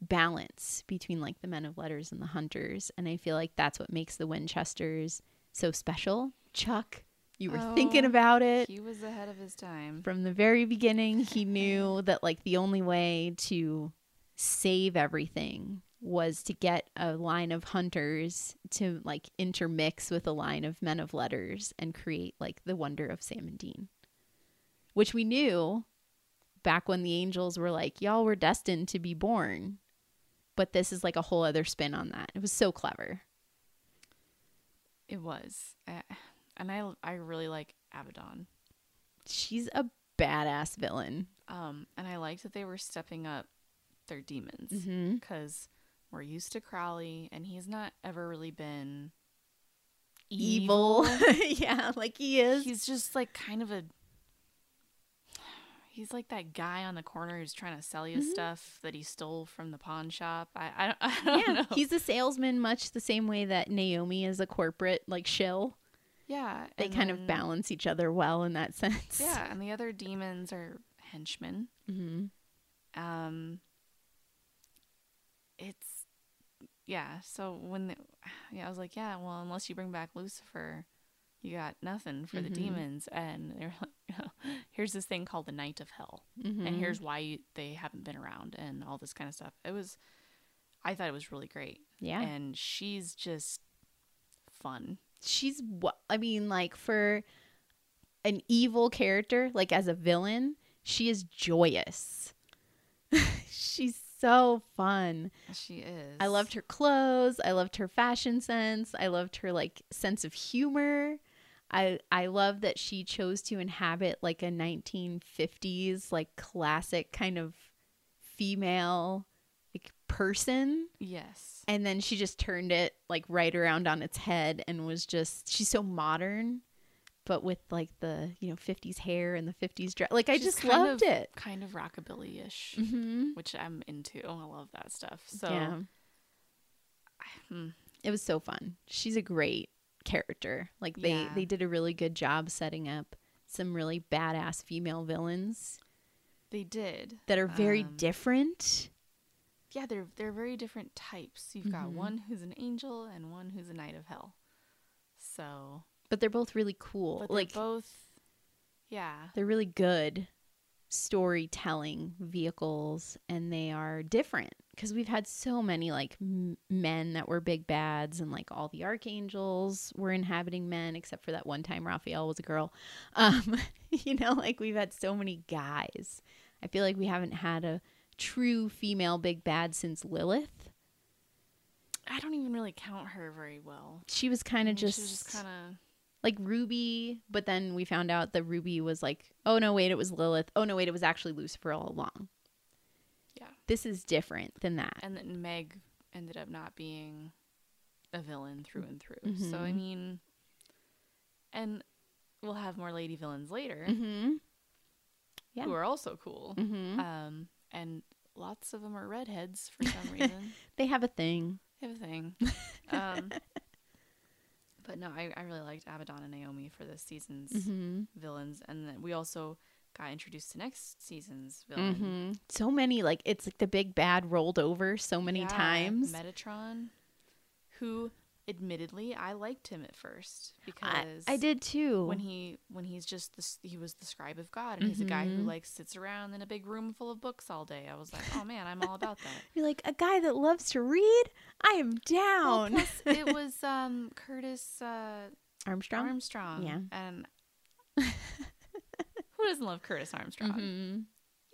balance between like the men of letters and the hunters. And i feel like that's what makes the winchesters so special. Chuck you were thinking Oh, about it. He was ahead of his time. from the very beginning he knew that like the only way to save everything was to get a line of hunters to like intermix with a line of men of letters and create like the wonder of Sam and Dean. Which we knew back when the angels were like y'all were destined to be born. But this is like a whole other spin on that. It was so clever. It was, Uh, and I I really like Abaddon. she's a badass villain. Um, and I liked that they were stepping up their demons mm-hmm. because we're used to Crowley, and he's not ever really been evil yeah like he is He's just like kind of a. He's like that guy on the corner who's trying to sell you Mhm. stuff that he stole from the pawn shop. I I don't, I don't yeah, know. he's a salesman, much the same way that Naomi is a corporate like shill. yeah. They kind of balance each other well in that sense. Yeah, and the other demons are henchmen. hmm Um, it's yeah. So when the, yeah, I was like, yeah. Well, unless you bring back Lucifer, you got nothing for the Mhm. demons. And they're like, you know, here's this thing called the Knight of Hell, hmm and here's why you, they haven't been around, and all this kind of stuff. It was, I thought it was really great, yeah, and she's just fun. she's what I mean, like for an evil character, like as a villain, she is joyous. she's so fun. She is. I loved her clothes. I loved her fashion sense. I loved her like sense of humor. I I love that she chose to inhabit like a 1950s like classic kind of female like person Yes. and then she just turned it like right around on its head and was just she's so modern but with like the you know 50s hair and the 50s dress like I just loved of- it. Kind of rockabilly ish, Mhm. which I'm into. Oh, I love that stuff. So yeah. hmm. it was so fun. She's a great character. Like they Yeah. they did a really good job setting up some really badass female villains they did. that are very Um, different. Yeah, they're they're very different types. You've got Mhm. one who's an angel and one who's a knight of hell. So, But they're both really cool. like both, yeah, they're really good storytelling vehicles and they are different because we've had so many like m- men that were big bads and like all the archangels were inhabiting men except for that one time Raphael was a girl. Um, you know, like we've had so many guys. I feel like we haven't had a true female big bad since Lilith. I don't even really count her very well. She was kind of just, she was just kind of like Ruby, but then we found out that Ruby was like, oh no, wait, it was Lilith. Oh no, wait, it was actually Lucifer all along. Yeah. This is different than that. and then Meg ended up not being a villain through and through. So I Mhm. mean, and we'll have more lady villains later Mm-hmm. Yeah. who are also cool. Mm-hmm. Um, and lots of them are redheads for some reason. they have a thing. They have a thing. Um, but no, I, I really liked Abaddon and Naomi for this season's Mm-hmm. villains, and then we also got introduced to next season's villain. Mm-hmm. So many, like it's like the big bad rolled over so many Yeah, times. Metatron, who admittedly I liked him at first because I did too. when he when he's just this he was the scribe of God and he's a guy who Mhm. like sits around in a big room full of books all day. I was like, oh man, I'm all about that. You're like a guy that loves to read. I am Well, down. plus it was um Curtis uh, Armstrong. Armstrong. Yeah. and who doesn't love Curtis Armstrong? Mhm.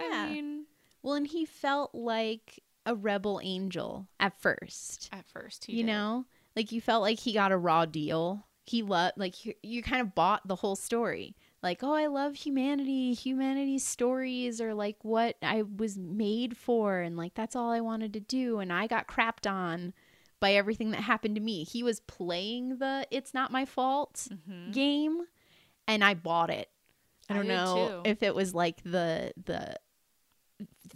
Yeah. I mean, Well, and he felt like a rebel angel at first. at first he you did. know, like you felt like he got a raw deal. He loved, like you, you kind of bought the whole story. Like, oh, I love humanity. Humanity's stories are like what I was made for, and like that's all I wanted to do. And I got crapped on by everything that happened to me. He was playing the "it's not my fault" Mhm. game, and I bought it. I I don't did know too. if it was like the the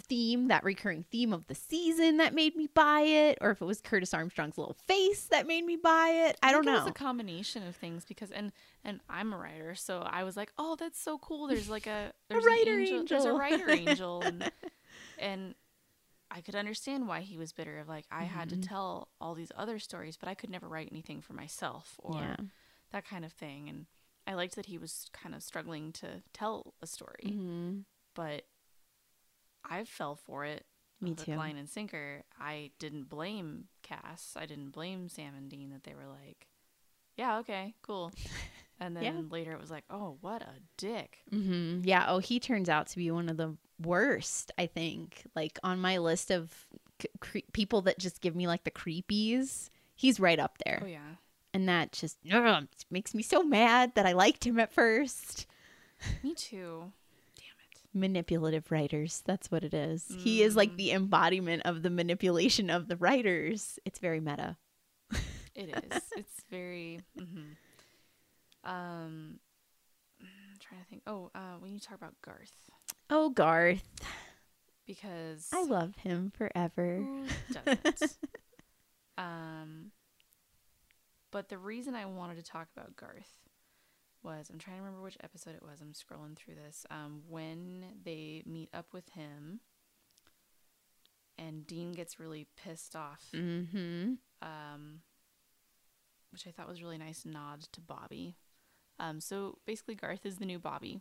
theme, that recurring theme of the season that made me buy it, or if it was Curtis Armstrong's little face that made me buy it. I, don't think It know. was a combination of things because and and I'm a writer, so I was like, oh, that's so cool. There's like a there's an writer There's a angel. writer angel, and, and I could understand why he was bitter. Of like, I had to Mhm. tell all these other stories, but I could never write anything for myself or yeah. that kind of thing. And I liked that he was kind of struggling to tell a story, hmm but I fell for it. Me too. Line and sinker. I didn't blame Cass. I didn't blame Sam and Dean that they were like, yeah, okay, cool. And then Yeah. later it was like, oh, what a dick. hmm Yeah. Oh, he turns out to be one of the worst. I think, like on my list of c- cre- people that just give me like the creepies, he's right up there. Oh yeah. and that just ugh, makes me so mad that I liked him at first. Me too. Manipulative writers, that's what it is. He is like Mm. the embodiment of the manipulation of the writers. It's very meta. It is. it's very. hmm Um, I'm trying to think. Oh, uh, need to talk about Garth Oh, Garth, because I love him forever. Um, but the reason I wanted to talk about Garth was I'm trying to remember which episode it was. I'm scrolling through this. Um, when they meet up with him, and Dean gets really pissed off. Mm-hmm. Um, which I thought was really nice nod to Bobby. Um, so basically, Garth is the new Bobby,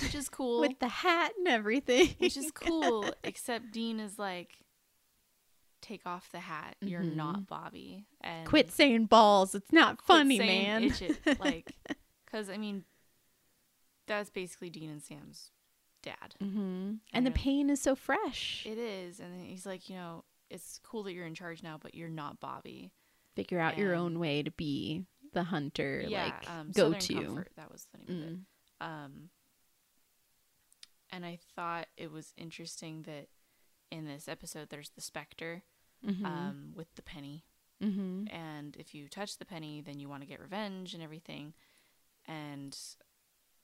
which is cool With the hat and everything. which is cool except dean is like take off the hat you're not bobby and Quit saying balls. It's not funny, man. it, like because i mean that's basically dean and sam's dad hmm And the pain is so fresh. it is and he's like you know it's cool that you're in charge now but you're not bobby Figure out your own way to be the hunter. yeah like um, go Southern to. Comfort, that was the name of it Mm. um and i thought it was interesting that in this episode there's the specter Mhm. um with the penny Mhm. and if you touch the penny then you want to get revenge and everything and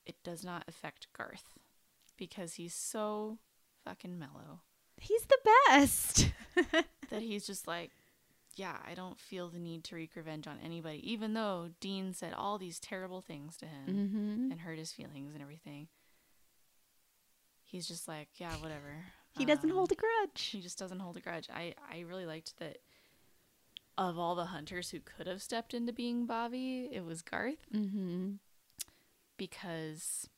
it does not affect garth because he's so fucking mellow He's the best. that he's just like yeah i don't feel the need to wreak revenge on anybody even though dean said all these terrible things to him hmm and hurt his feelings and everything he's just like yeah whatever He doesn't Um, hold a grudge. he just doesn't hold a grudge. I I really liked that. Of all the hunters who could have stepped into being Bobby, it was Garth Mm-hmm. because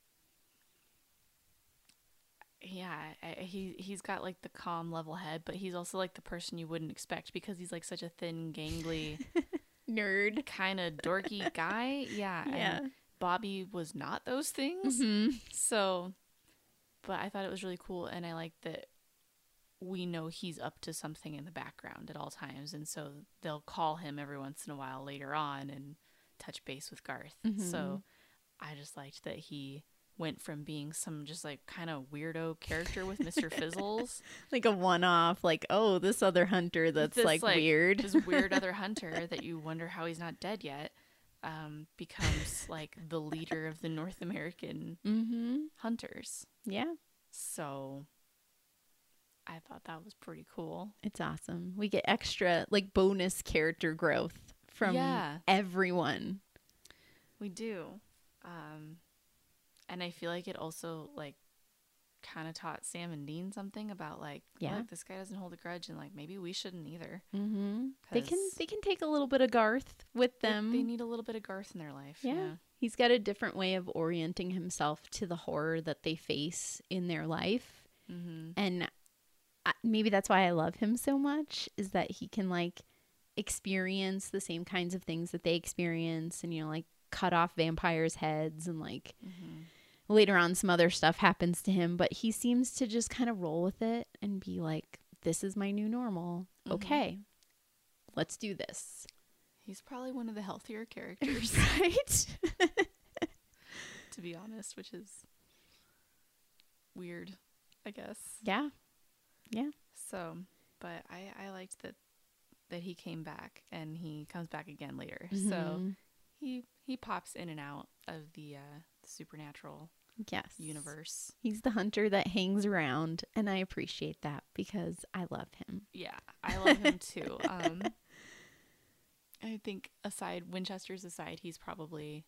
yeah, I, he he's got like the calm, level head, but he's also like the person you wouldn't expect because he's like such a thin, gangly, Nerd. kind of dorky guy. Yeah, Yeah. And Bobby was not those things. hmm So, but I thought it was really cool, and I like that we know he's up to something in the background at all times, and so they'll call him every once in a while later on and touch base with Garth. So, I just liked that he went from being some just like kind of weirdo character with Mr. Fizzles, Like a one off, like, oh, this other hunter that's This, like, like, weird. this weird other hunter that you wonder how he's not dead yet, um, becomes like the leader of the North American mm-hmm. hunters. Yeah. So I thought that was pretty cool. It's awesome. We get extra like bonus character growth from Yeah. everyone. We do. Um and I feel like it also like kind of taught Sam and Dean something about like Yeah. look, this guy doesn't hold a grudge and like maybe we shouldn't either. Mm-hmm. They can they can take a little bit of Garth with them. They, need a little bit of Garth in their life. Yeah. Yeah. He's got a different way of orienting himself to the horror that they face in their life. mm-hmm. And maybe that's why I love him so much is that he can like experience the same kinds of things that they experience and you know like cut off vampires heads and like Mhm. later on some other stuff happens to him but he seems to just kind of roll with it and be like this is my new normal Mhm. okay let's do this He's probably one of the healthier characters right to be honest, which is weird, I guess. yeah So, but I I liked that that he came back and he comes back again later. So Mhm. he he pops in and out of the uh, supernatural yes universe. he's the hunter that hangs around and i appreciate that because i love him Yeah, I love him too. Um, I think aside Winchester's aside, he's probably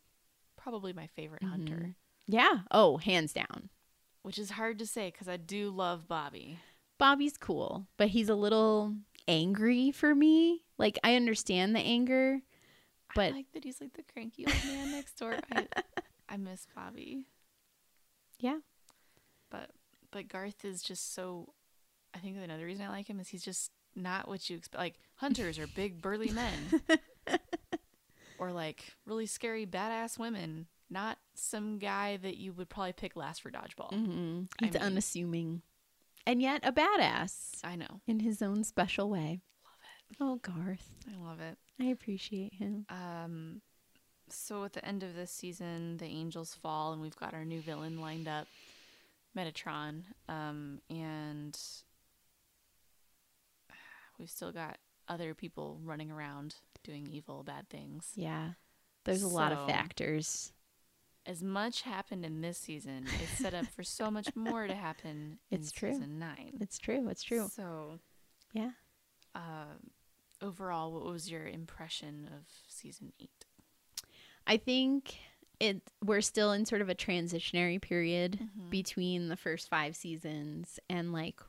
probably my favorite hunter, Mhm. yeah oh hands down which is hard to say because I do love Bobby. Bobby's cool, but he's a little angry for me. Like I understand the anger, But- I like that he's like the cranky old man next door. I I miss Bobby. Yeah. But but Garth is just so I think another reason I like him is he's just not what you expect. Like hunters are big burly men. or like really scary badass women, not some guy that you would probably pick last for dodgeball. hmm I mean- unassuming, and yet a badass I know. in his own special way. Love it. Oh, Garth, I love it. I appreciate him. Um, so at the end of this season, the angels fall, and we've got our new villain lined up, Metatron. Um, and we've still got other people running around doing evil, bad things. Yeah, there's a lot of factors. As much happened in this season, it's set up for so much more to happen. It's in true. Season nine. It's true. It's true. So, Yeah. um, overall, what was your impression of season eight? I think it we're still in sort of a transitionary period Mhm. between the first 5 seasons and like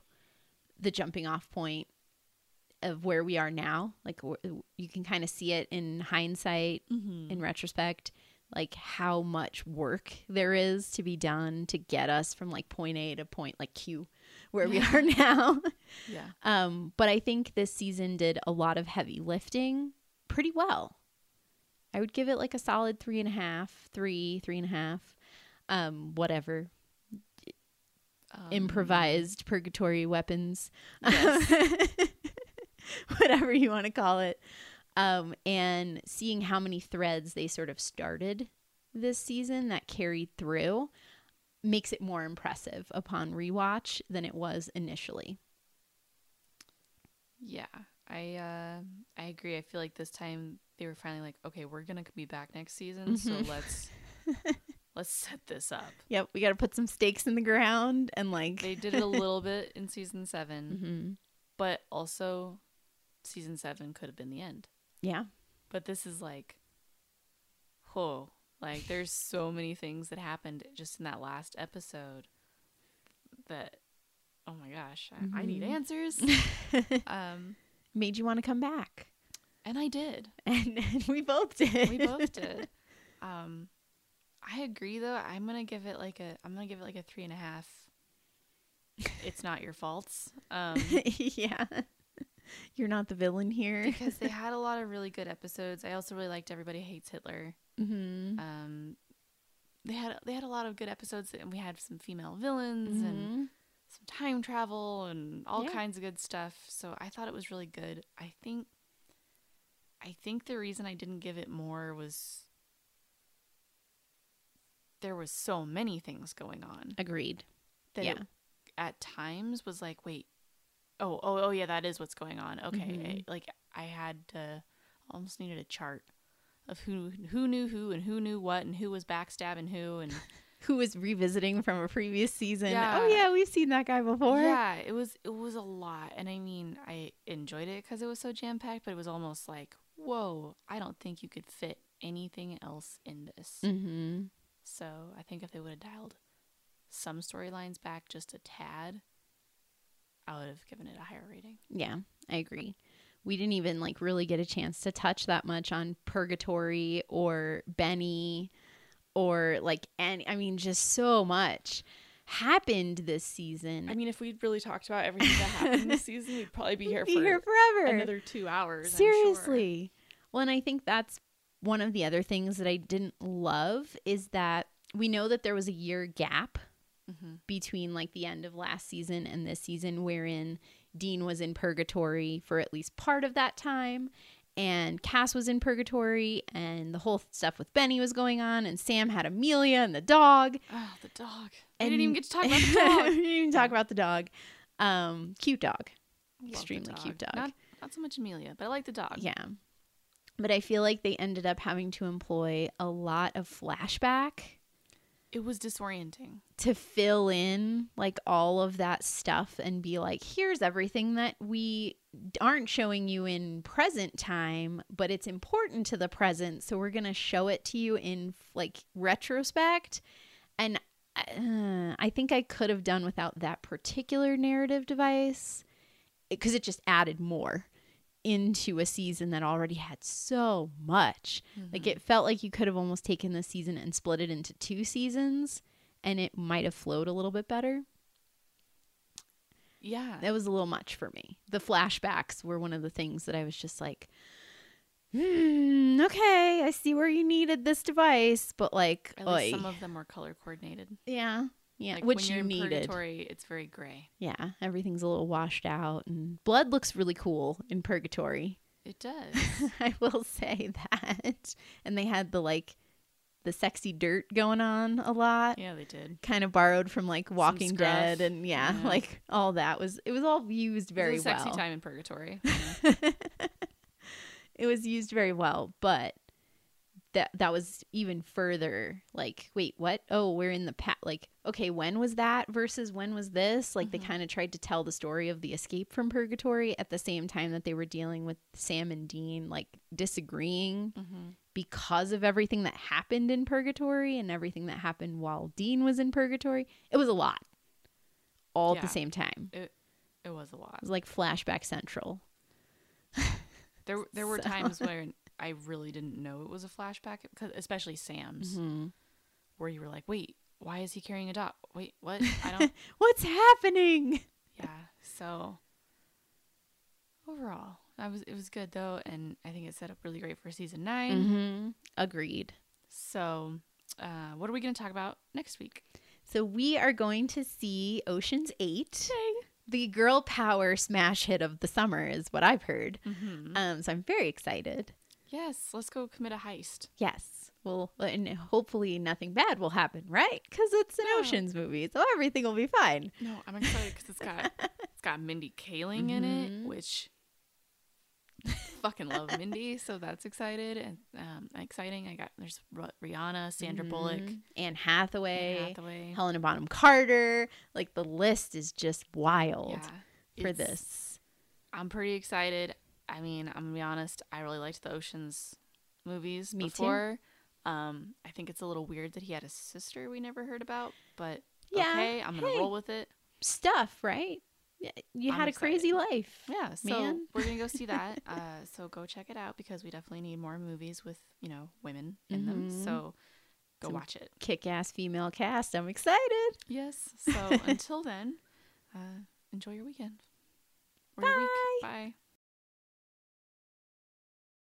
the jumping off point of where we are now. Like you can kind of see it in hindsight, Mm-hmm. in retrospect, like how much work there is to be done to get us from like point A to point like Q where we are now. Yeah. Um, but I think this season did a lot of heavy lifting pretty well. I would give it like a solid three and a half, three, three and a half, um, whatever. Um, Improvised purgatory weapons, Yes. whatever you want to call it. Um, and seeing how many threads they sort of started this season that carried through makes it more impressive upon rewatch than it was initially. Yeah, I uh, I agree. I feel like this time they were finally like, okay, we're gonna be back next season, so Mhm. let's let's set this up. Yep, we got to put some stakes in the ground and like They did it a little bit in season seven, hmm but also season seven could have been the end. Yeah, But this is like, whoa, like there's so many things that happened just in that last episode that, oh my gosh, I, I need Mhm. answers. um, made you want to come back, and I did. and, and we both did. we both did. Um, I agree though. I'm gonna give it like a. I'm gonna give it like a three and a half. it's not your faults. Um, yeah. You're not the villain here. because they had a lot of really good episodes. I also really liked Everybody Hates Hitler. mm-hmm. Um, they had they had a lot of good episodes, and we had some female villains and Mm-hmm. some time travel and all Yeah. kinds of good stuff. So I thought it was really good. I think I think the reason I didn't give it more was there was so many things going on Agreed. that Yeah. it at times was like, wait, oh, oh, oh, yeah, that is what's going on. Okay, Mhm. I- like I had to almost needed a chart of who who knew who and who knew what and who was backstabbing who and Who was revisiting from a previous season? Yeah. Oh yeah, we've seen that guy before. yeah, it was it was a lot, and I mean, I enjoyed it because it was so jam packed, but it was almost like, whoa, I don't think you could fit anything else in this. Mm-hmm. So I think if they would have dialed some storylines back just a tad, I would have given it a higher rating. Yeah, I agree. We didn't even like really get a chance to touch that much on Purgatory or Benny or like any I mean just so much happened this season. I mean, if we'd really talked about everything that happened this season, we'd probably be here be for here forever. another two hours. I'm sure. Seriously. Well, and I think that's one of the other things that I didn't love is that we know that there was a year gap Mhm. between like the end of last season and this season wherein Dean was in purgatory for at least part of that time and Cass was in purgatory and the whole stuff with Benny was going on and Sam had Amelia and the dog. Oh, the dog. I And didn't even get to talk about the dog. we didn't even talk about the dog. Um cute dog. Love Extremely cute dog. Not, not so much Amelia, but I like the dog. Yeah. But I feel like they ended up having to employ a lot of flashback It was disorienting. to fill in like all of that stuff and be like, here's everything that we aren't showing you in present time, but it's important to the present. So we're going to show it to you in like retrospect. And uh, I think I could have done without that particular narrative device because it just added more into a season that already had so much. Like it felt like you could have almost taken this season and split it into two seasons and it might have flowed a little bit better. Yeah. That was a little much for me. The flashbacks were one of the things that I was just like, hmm, okay, I see where you needed this device, but like, At least some of them were color coordinated. yeah, yeah, Like which when you're you in needed. purgatory, it's very gray. Yeah, everything's a little washed out, and blood looks really cool in Purgatory. It does. I will say that. And they had the like the sexy dirt going on a lot. yeah, they did. Kind of borrowed from like Walking. Dead and yeah, Yeah. like all that was it was all used very it was a sexy well. time in purgatory. it was used very well, but that that was even further like wait what? Oh we're in the past like okay when was that versus when was this? Like they Mhm. kind of tried to tell the story of the escape from purgatory at the same time that they were dealing with sam and dean like disagreeing mm-hmm. because of everything that happened in purgatory and everything that happened while dean was in purgatory. It was a lot. All at the same time. It it was a lot. it was like flashback central. There, there were So- times where I really didn't know it was a flashback, especially Sam's, Mhm. where you were like, "Wait, why is he carrying a dog? Wait, what? I don't." what's happening yeah. So overall, I was it was good though, and I think it set up really great for season 9 Mm-hmm. Agreed. So, uh, what are we going to talk about next week? So we are going to see Ocean's Eight. The girl power smash hit of the summer is what I've heard. Mm-hmm. Um, so I'm very excited. Yes, let's go commit a heist. Yes. Well, and hopefully nothing bad will happen, right? Because it's an No. Ocean's movie, so everything will be fine. No, I'm excited because it's got it's got Mindy Kaling in it, Mhm. which fucking love Mindy, so that's excited and um, exciting. I got there's Rihanna, Sandra Bullock, Mhm. Anne Hathaway, Anne Hathaway. Helena Bonham Carter. Like the list is just wild yeah, for this. I'm pretty excited. I mean, I'm gonna be honest. I really liked the Ocean's movies Me too. before. Um, I think it's a little weird that he had a sister we never heard about, but Yeah, okay, I'm gonna hey. roll with it. Stuff, right? Yeah, You I'm had a crazy life. Yeah, so Man. we're gonna go see that. Uh, so go check it out because we definitely need more movies with you know women in them. Mhm. So go Some- watch it. Kick ass female cast. I'm excited. Yes. So until then, uh, enjoy your weekend. Or your week. Bye.